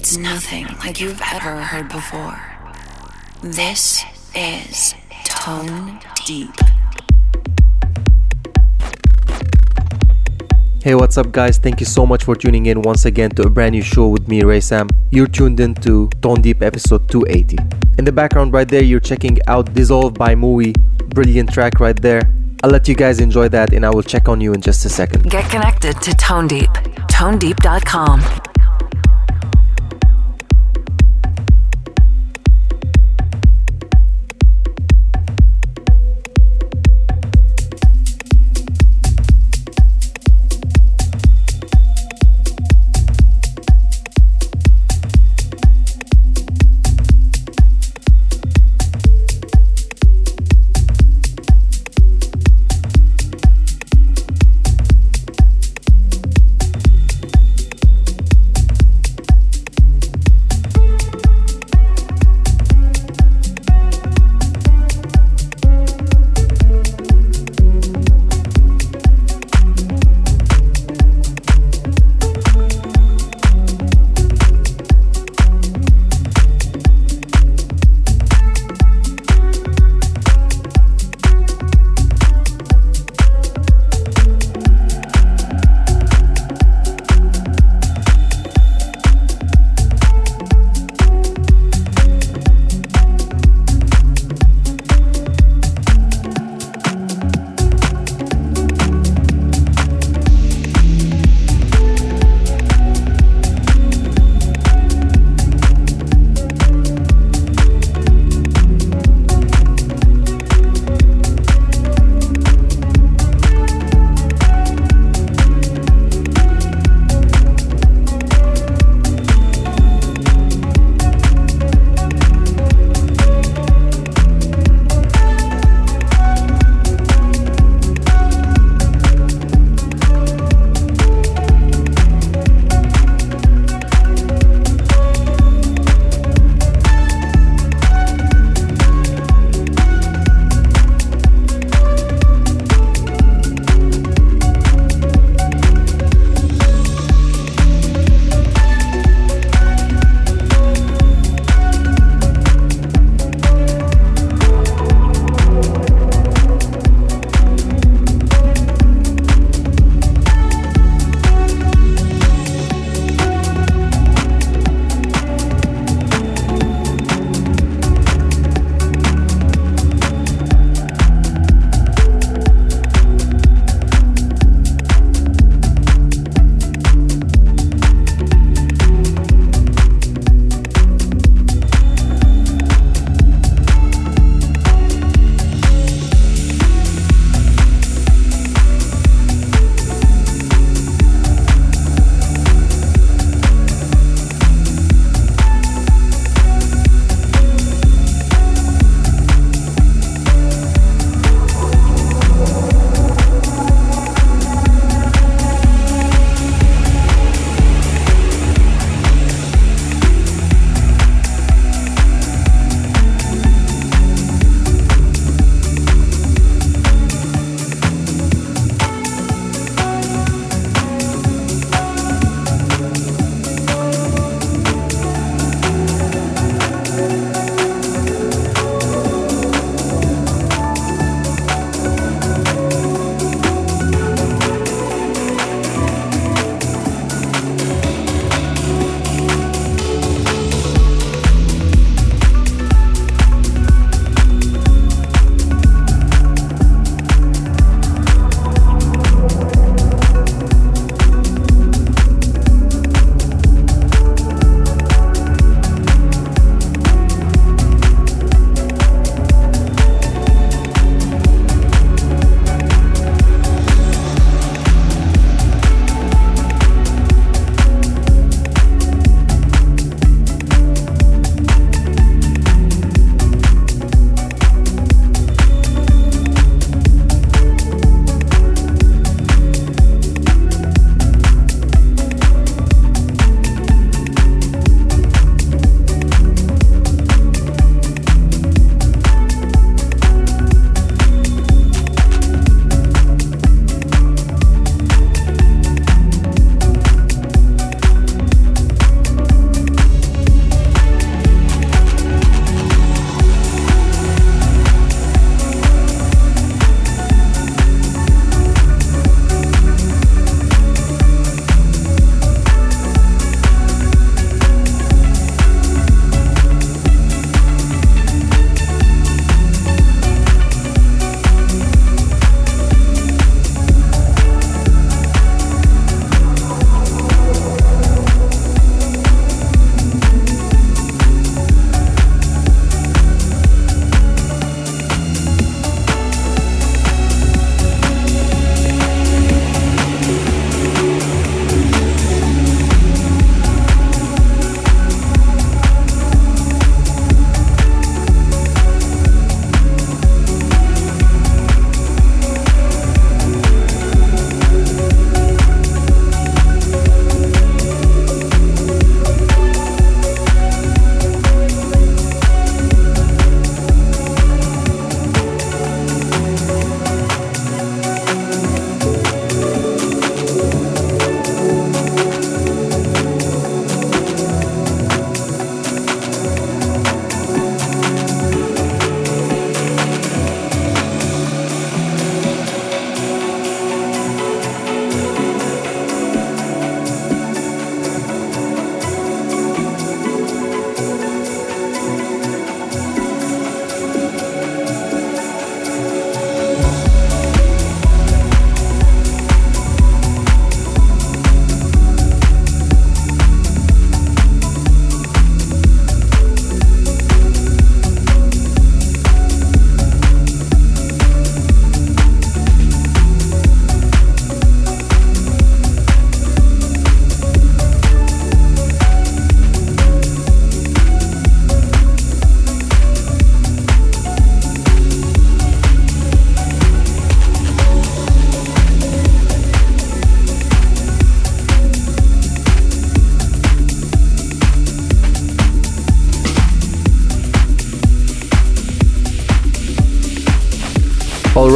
It's nothing like you've ever heard before. This is Tone Deep. Hey, what's up, guys? Thank you so much for tuning in once again to a brand new show with me, Ray Sam. You're tuned in to Tone Deep episode 280. In the background, right there, you're checking out Dissolve by Mooey. Brilliant track right there. I'll let you guys enjoy that and I will check on you in just a second. Get connected to Tone Deep. ToneDeep.com.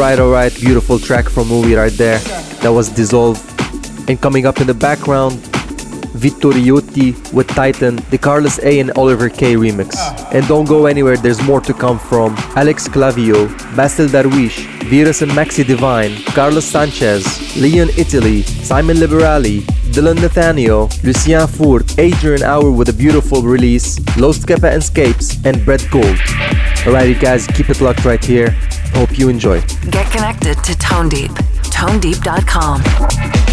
Alright, alright, beautiful track from movie right there. That was Dissolve. And coming up in the background, Vittoriotti with Titan, the Carlos A and Oliver K remix. And don't go anywhere, there's more to come from Alex Clavio, Basil Darwish, Virus and Maxi Divine, Carlos Sanchez, Leon Italy, Simon Liberali, Dylan Nathaniel, Lucien Foort, Adrian Hour with a beautiful release, Los Kepa and Scapes, and Brett Gold. Alright, you guys, keep it locked right here. Hope you enjoy. Get connected to Tone Deep. ToneDeep.com.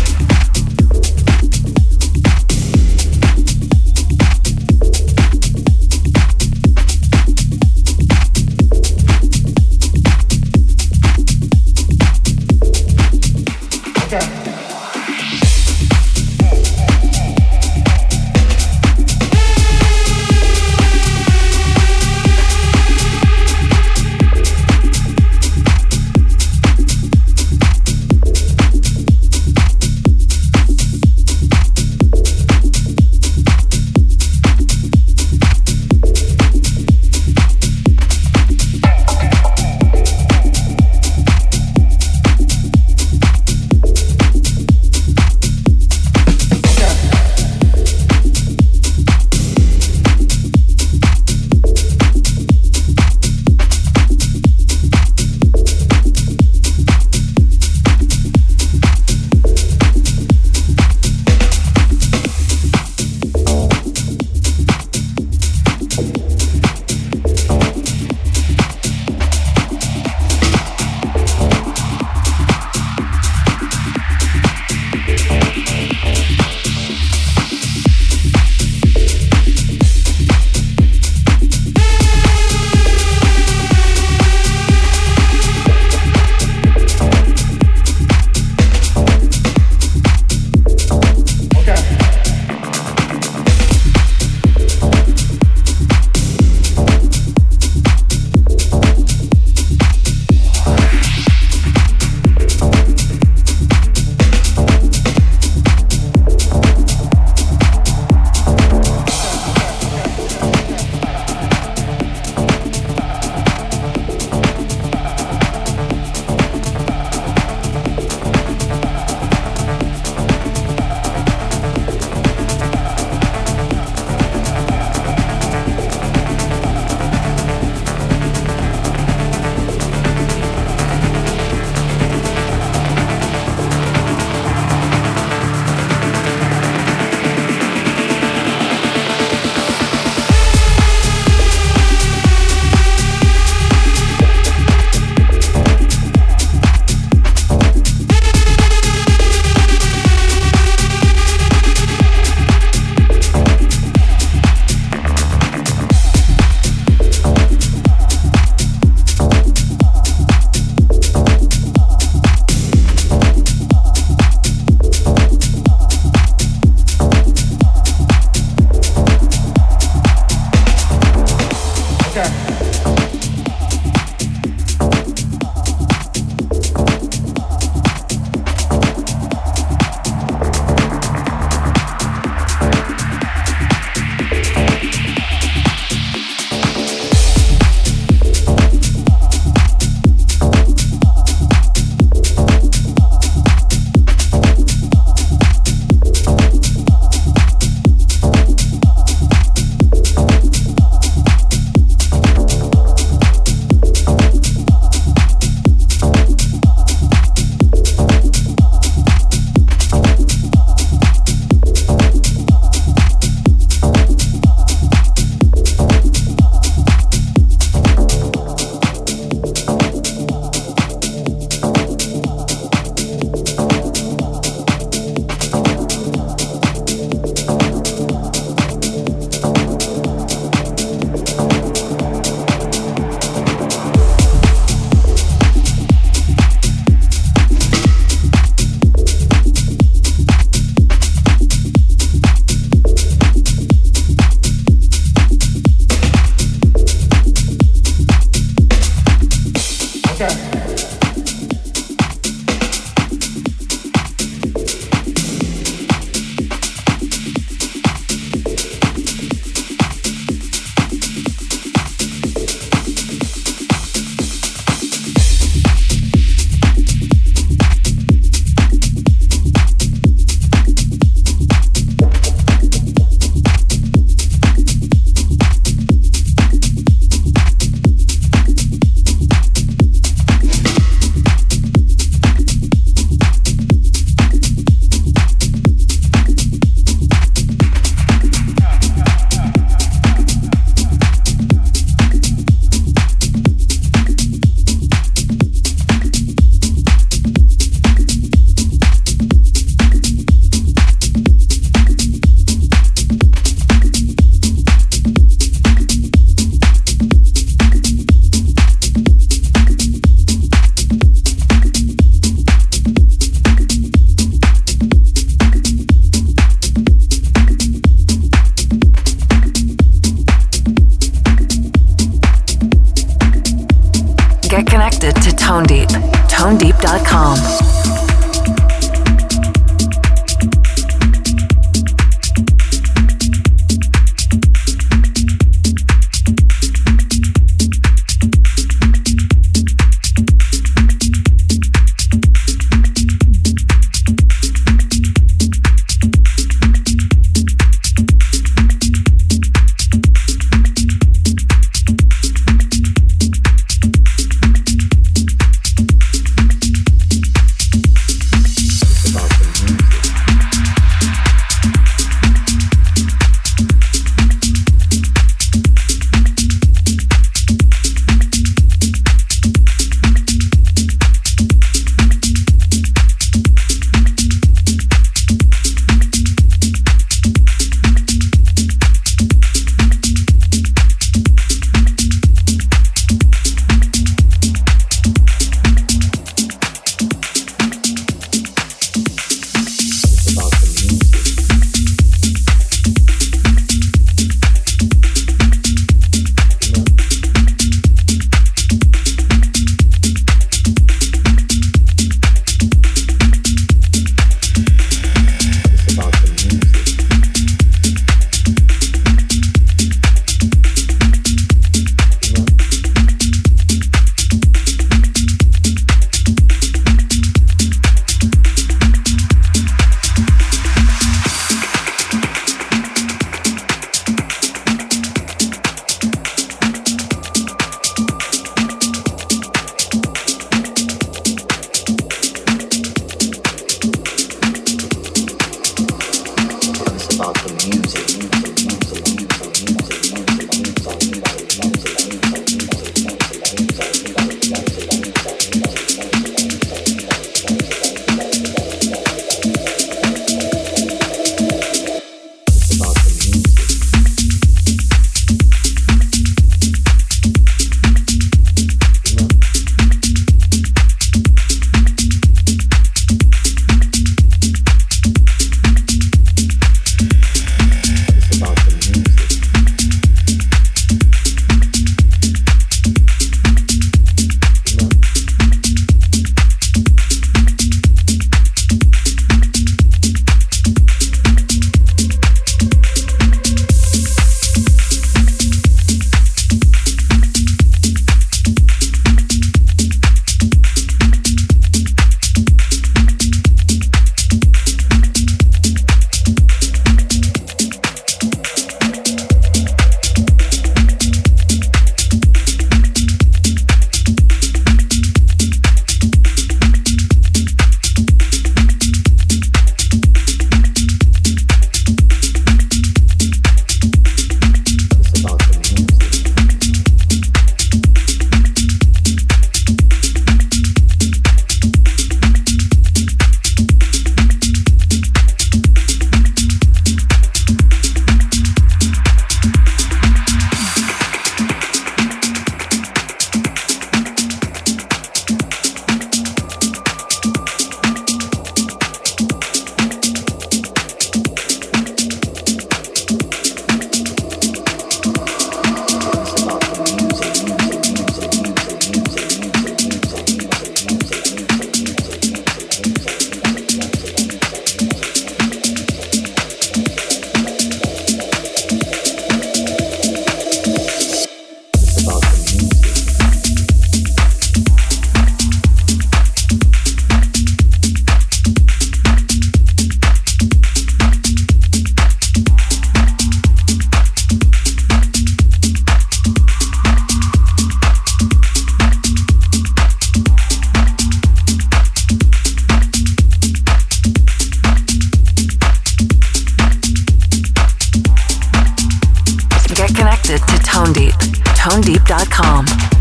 Tone Deep, tonedeep.com.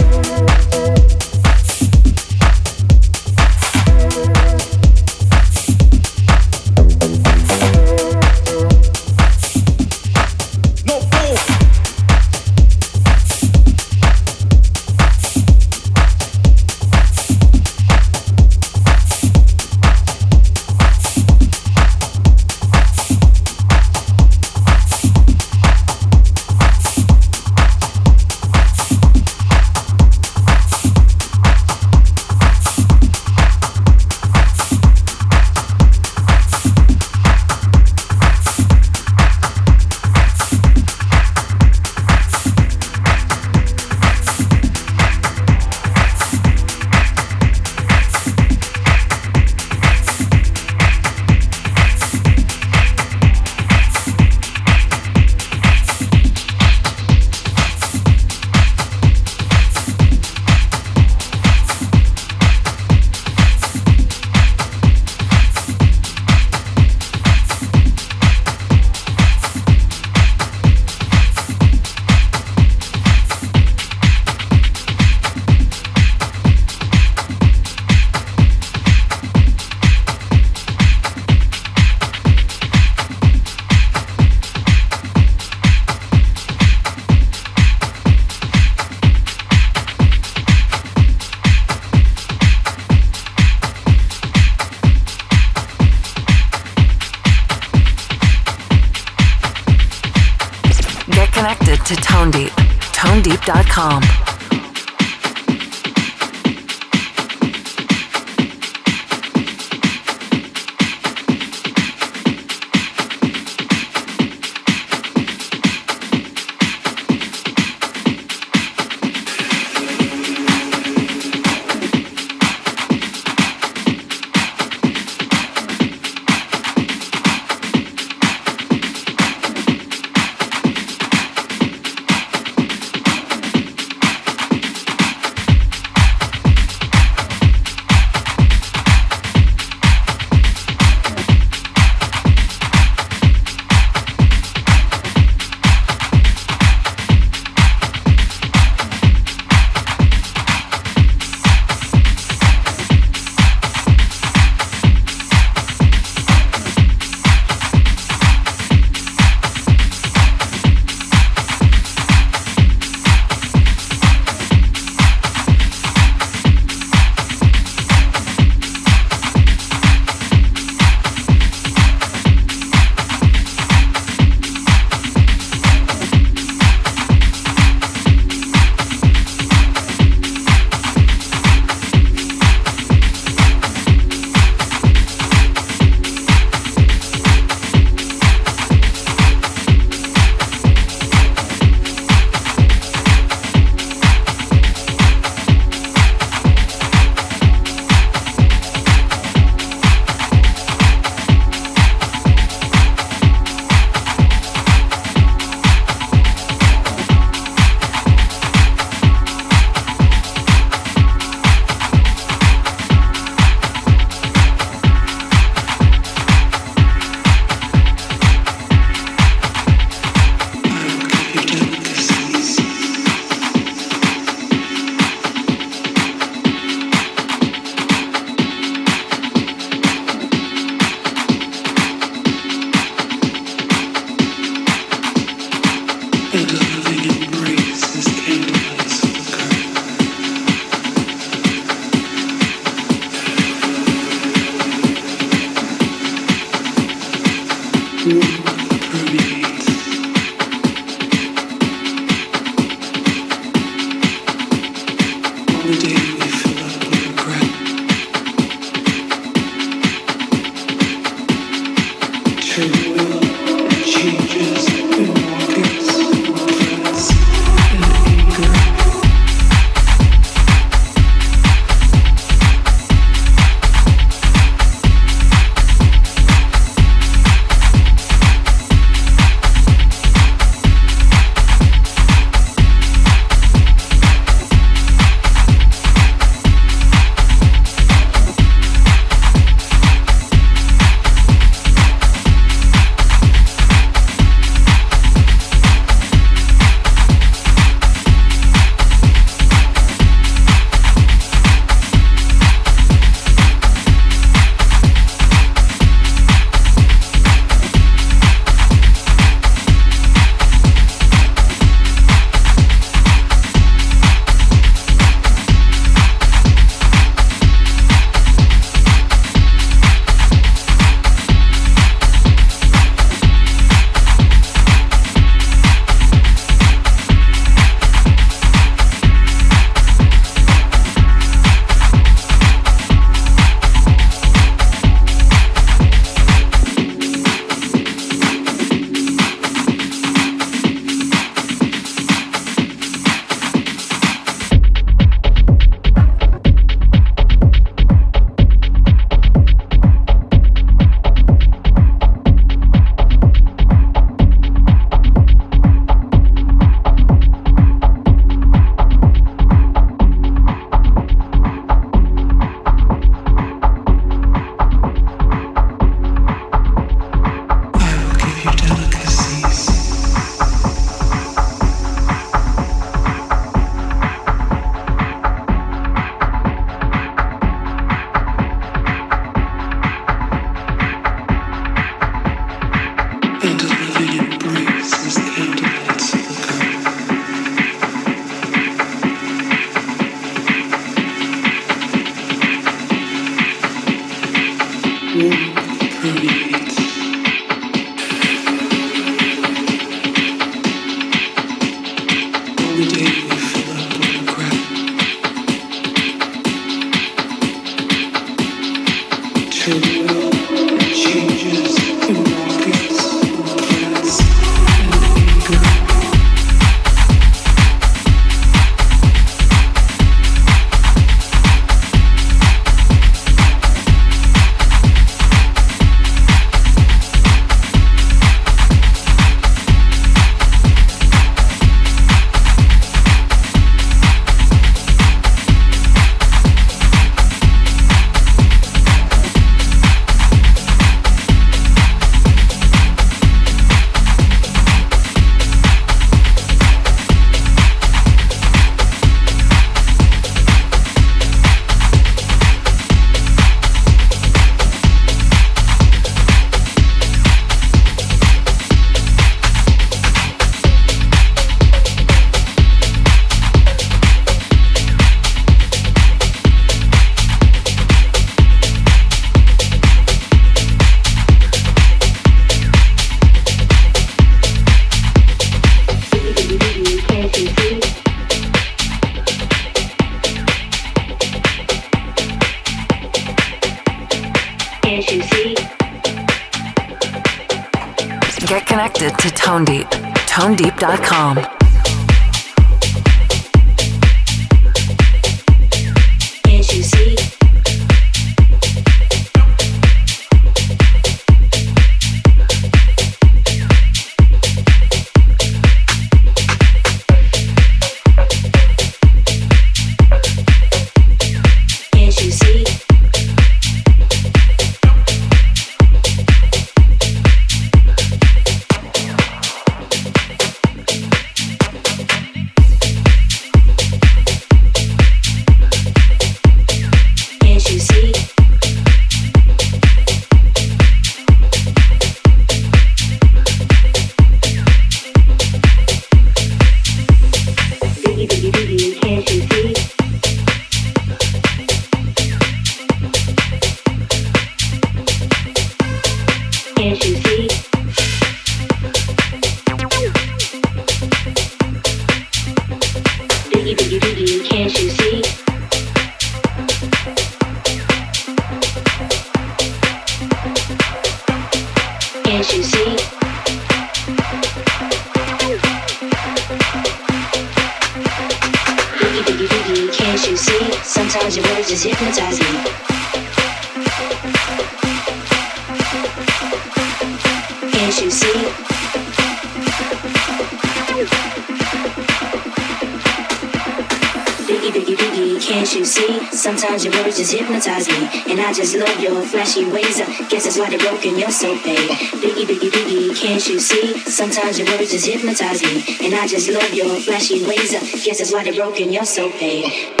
Sometimes your words just hypnotize me, and I just love your flashy ways. Guess that's why they're broken. You're so paid.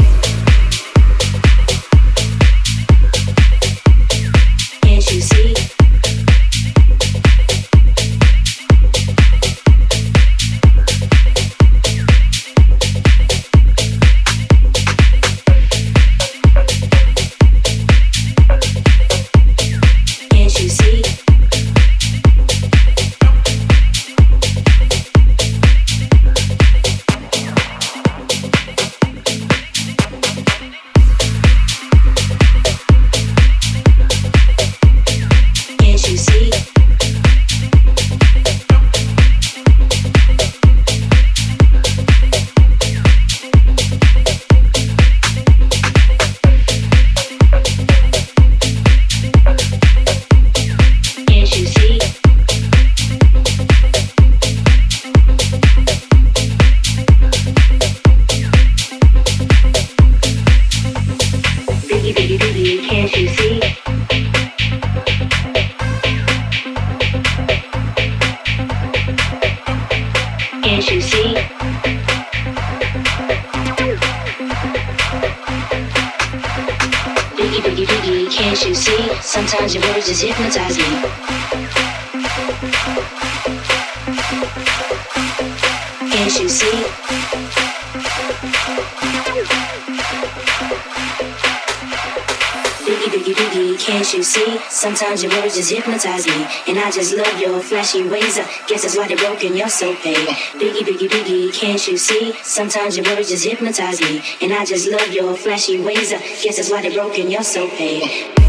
I just love your flashy ways. I guess that's why they're broken. You're so paid. Biggie, biggie, biggie, can't you see? Sometimes your words just hypnotize me, and I just love your flashy ways. I guess that's why they're broken. You're so paid.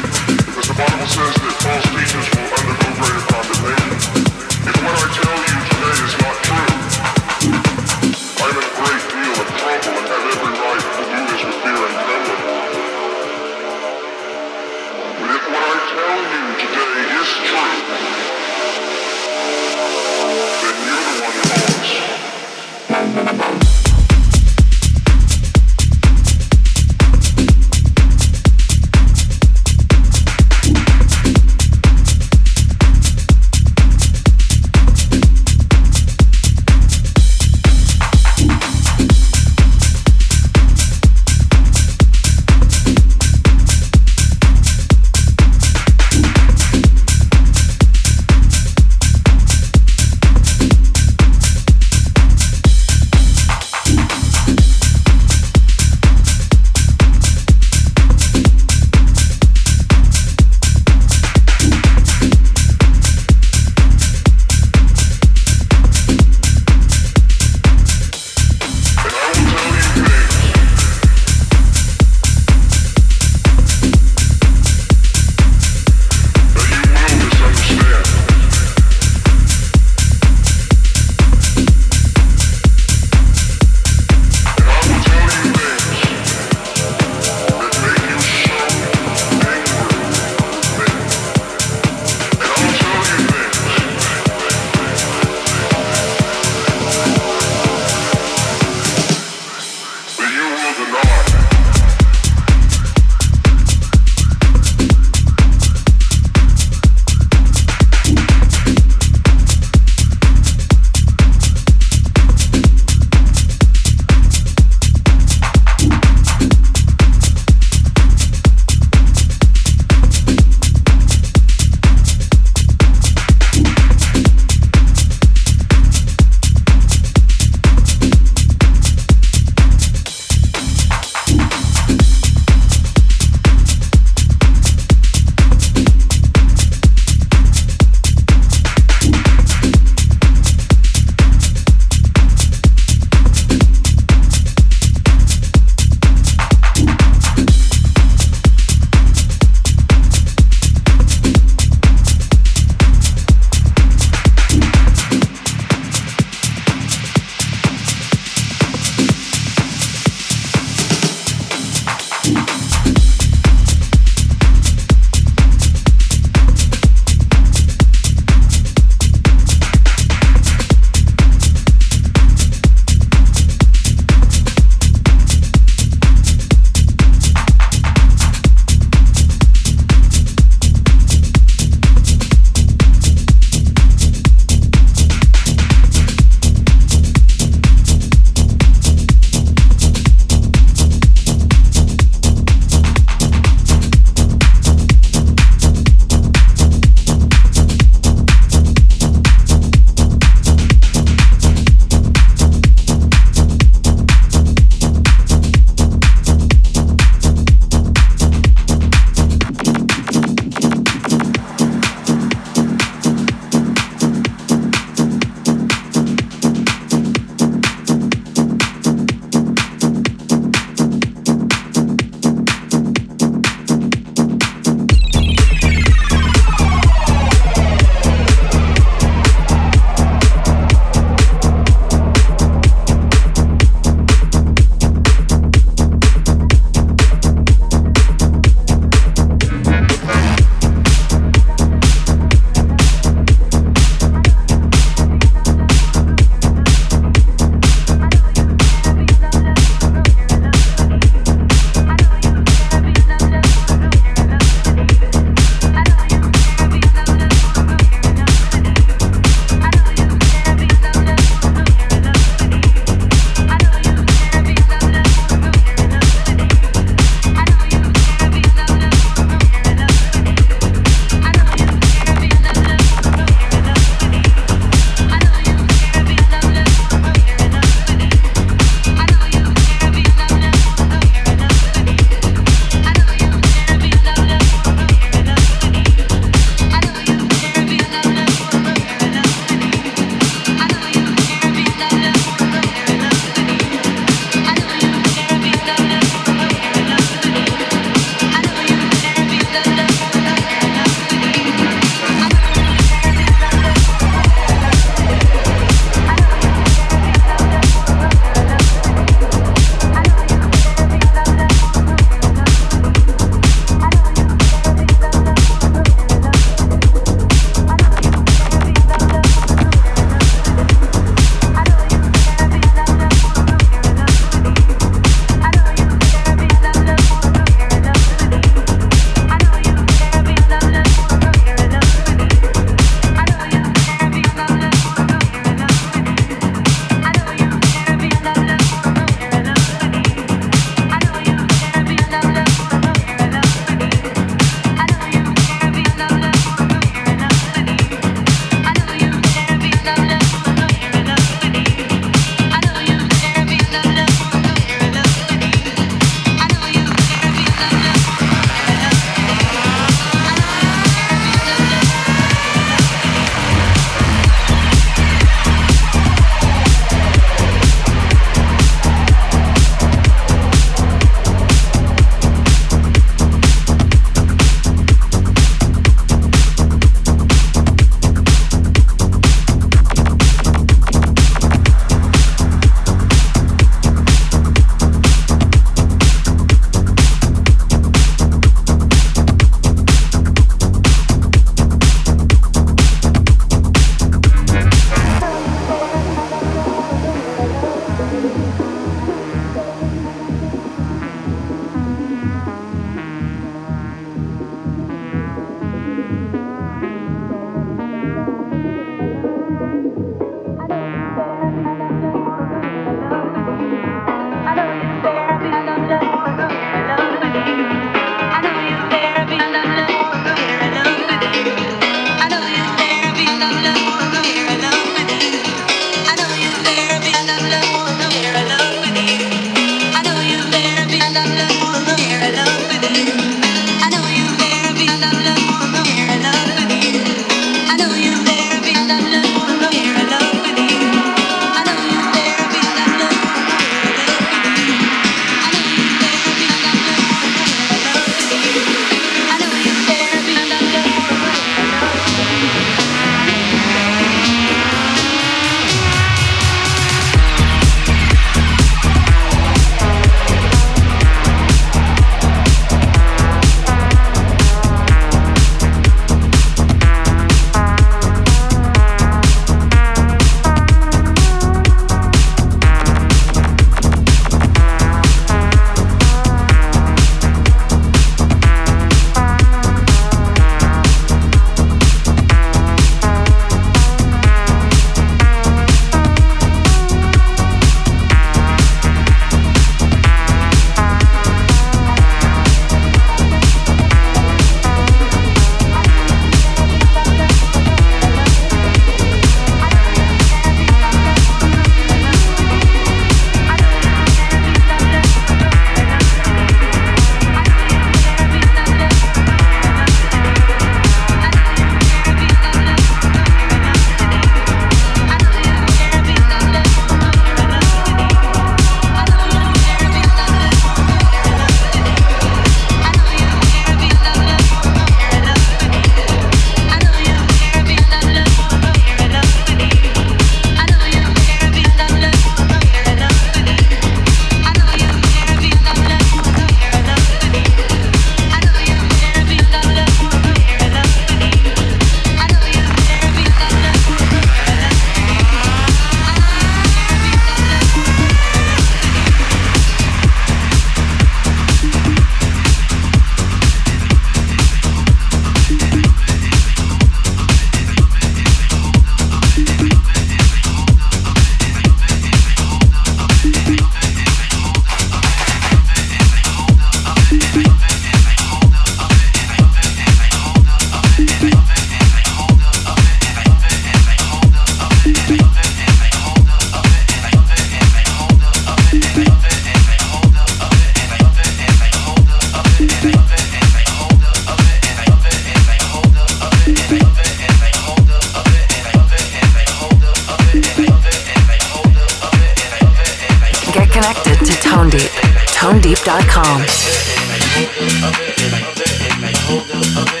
holder of.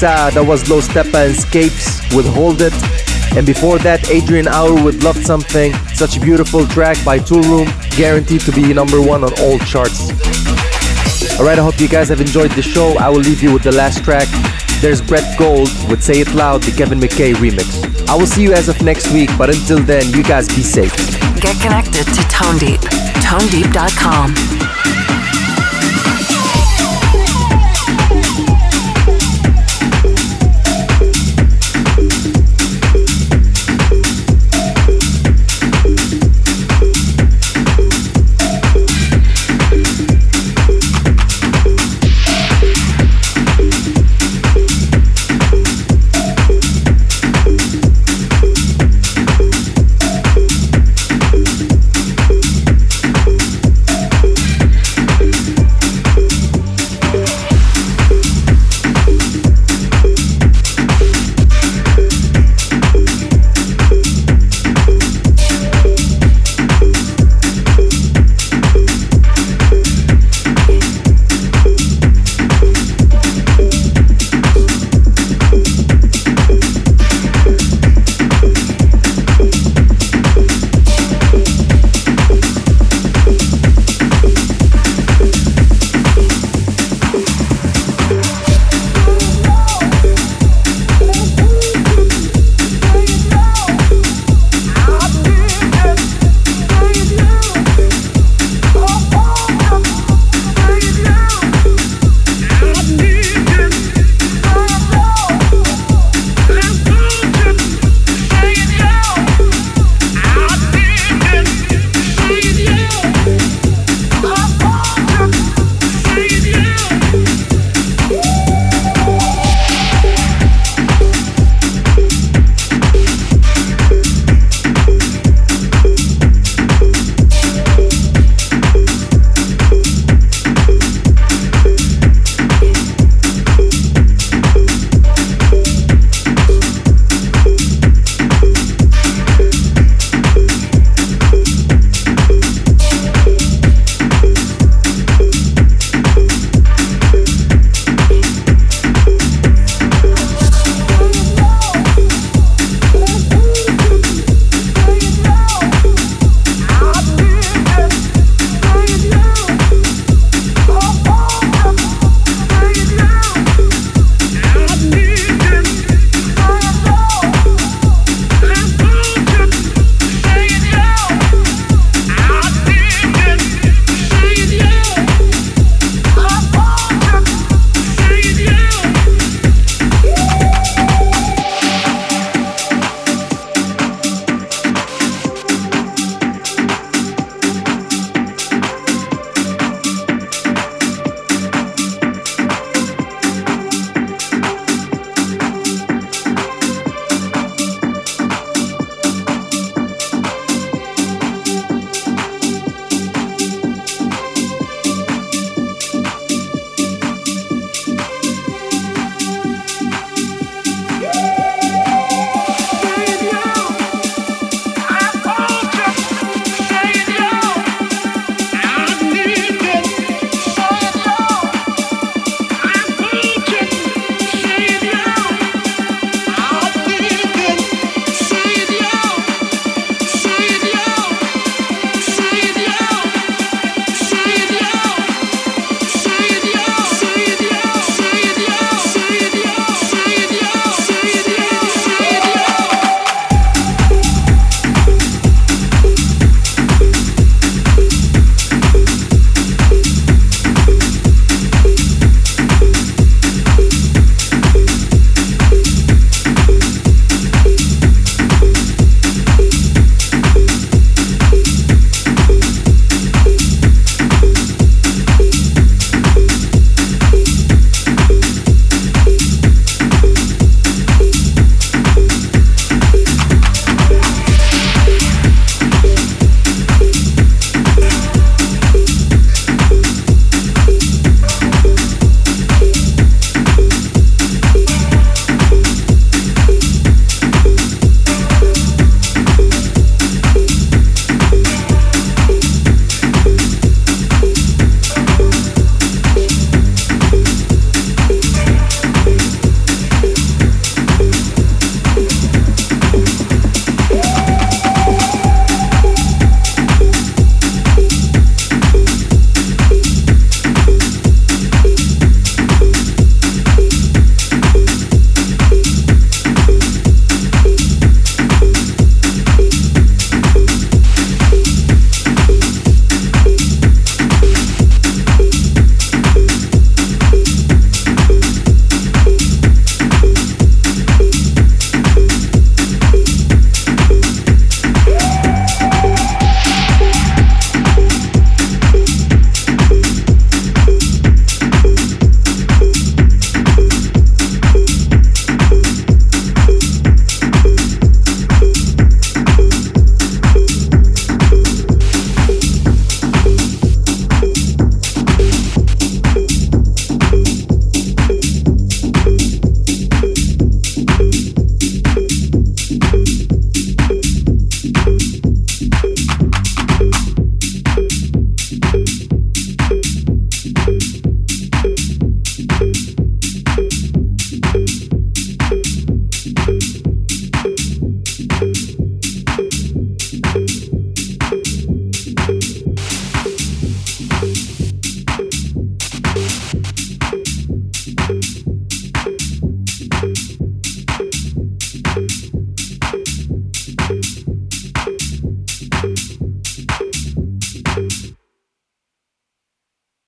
That was Low Steppa and Scapes with Hold It. And before that, Adrian Hour with Love Something. Such a beautiful track by Toolroom, guaranteed to be number one on all charts. Alright, I hope you guys have enjoyed the show. I will leave you with the last track. There's Brett Gould with Say It Loud, the Kevin McKay remix. I will see you as of next week, but until then, you guys be safe. Get connected to Tone Deep. ToneDeep.com.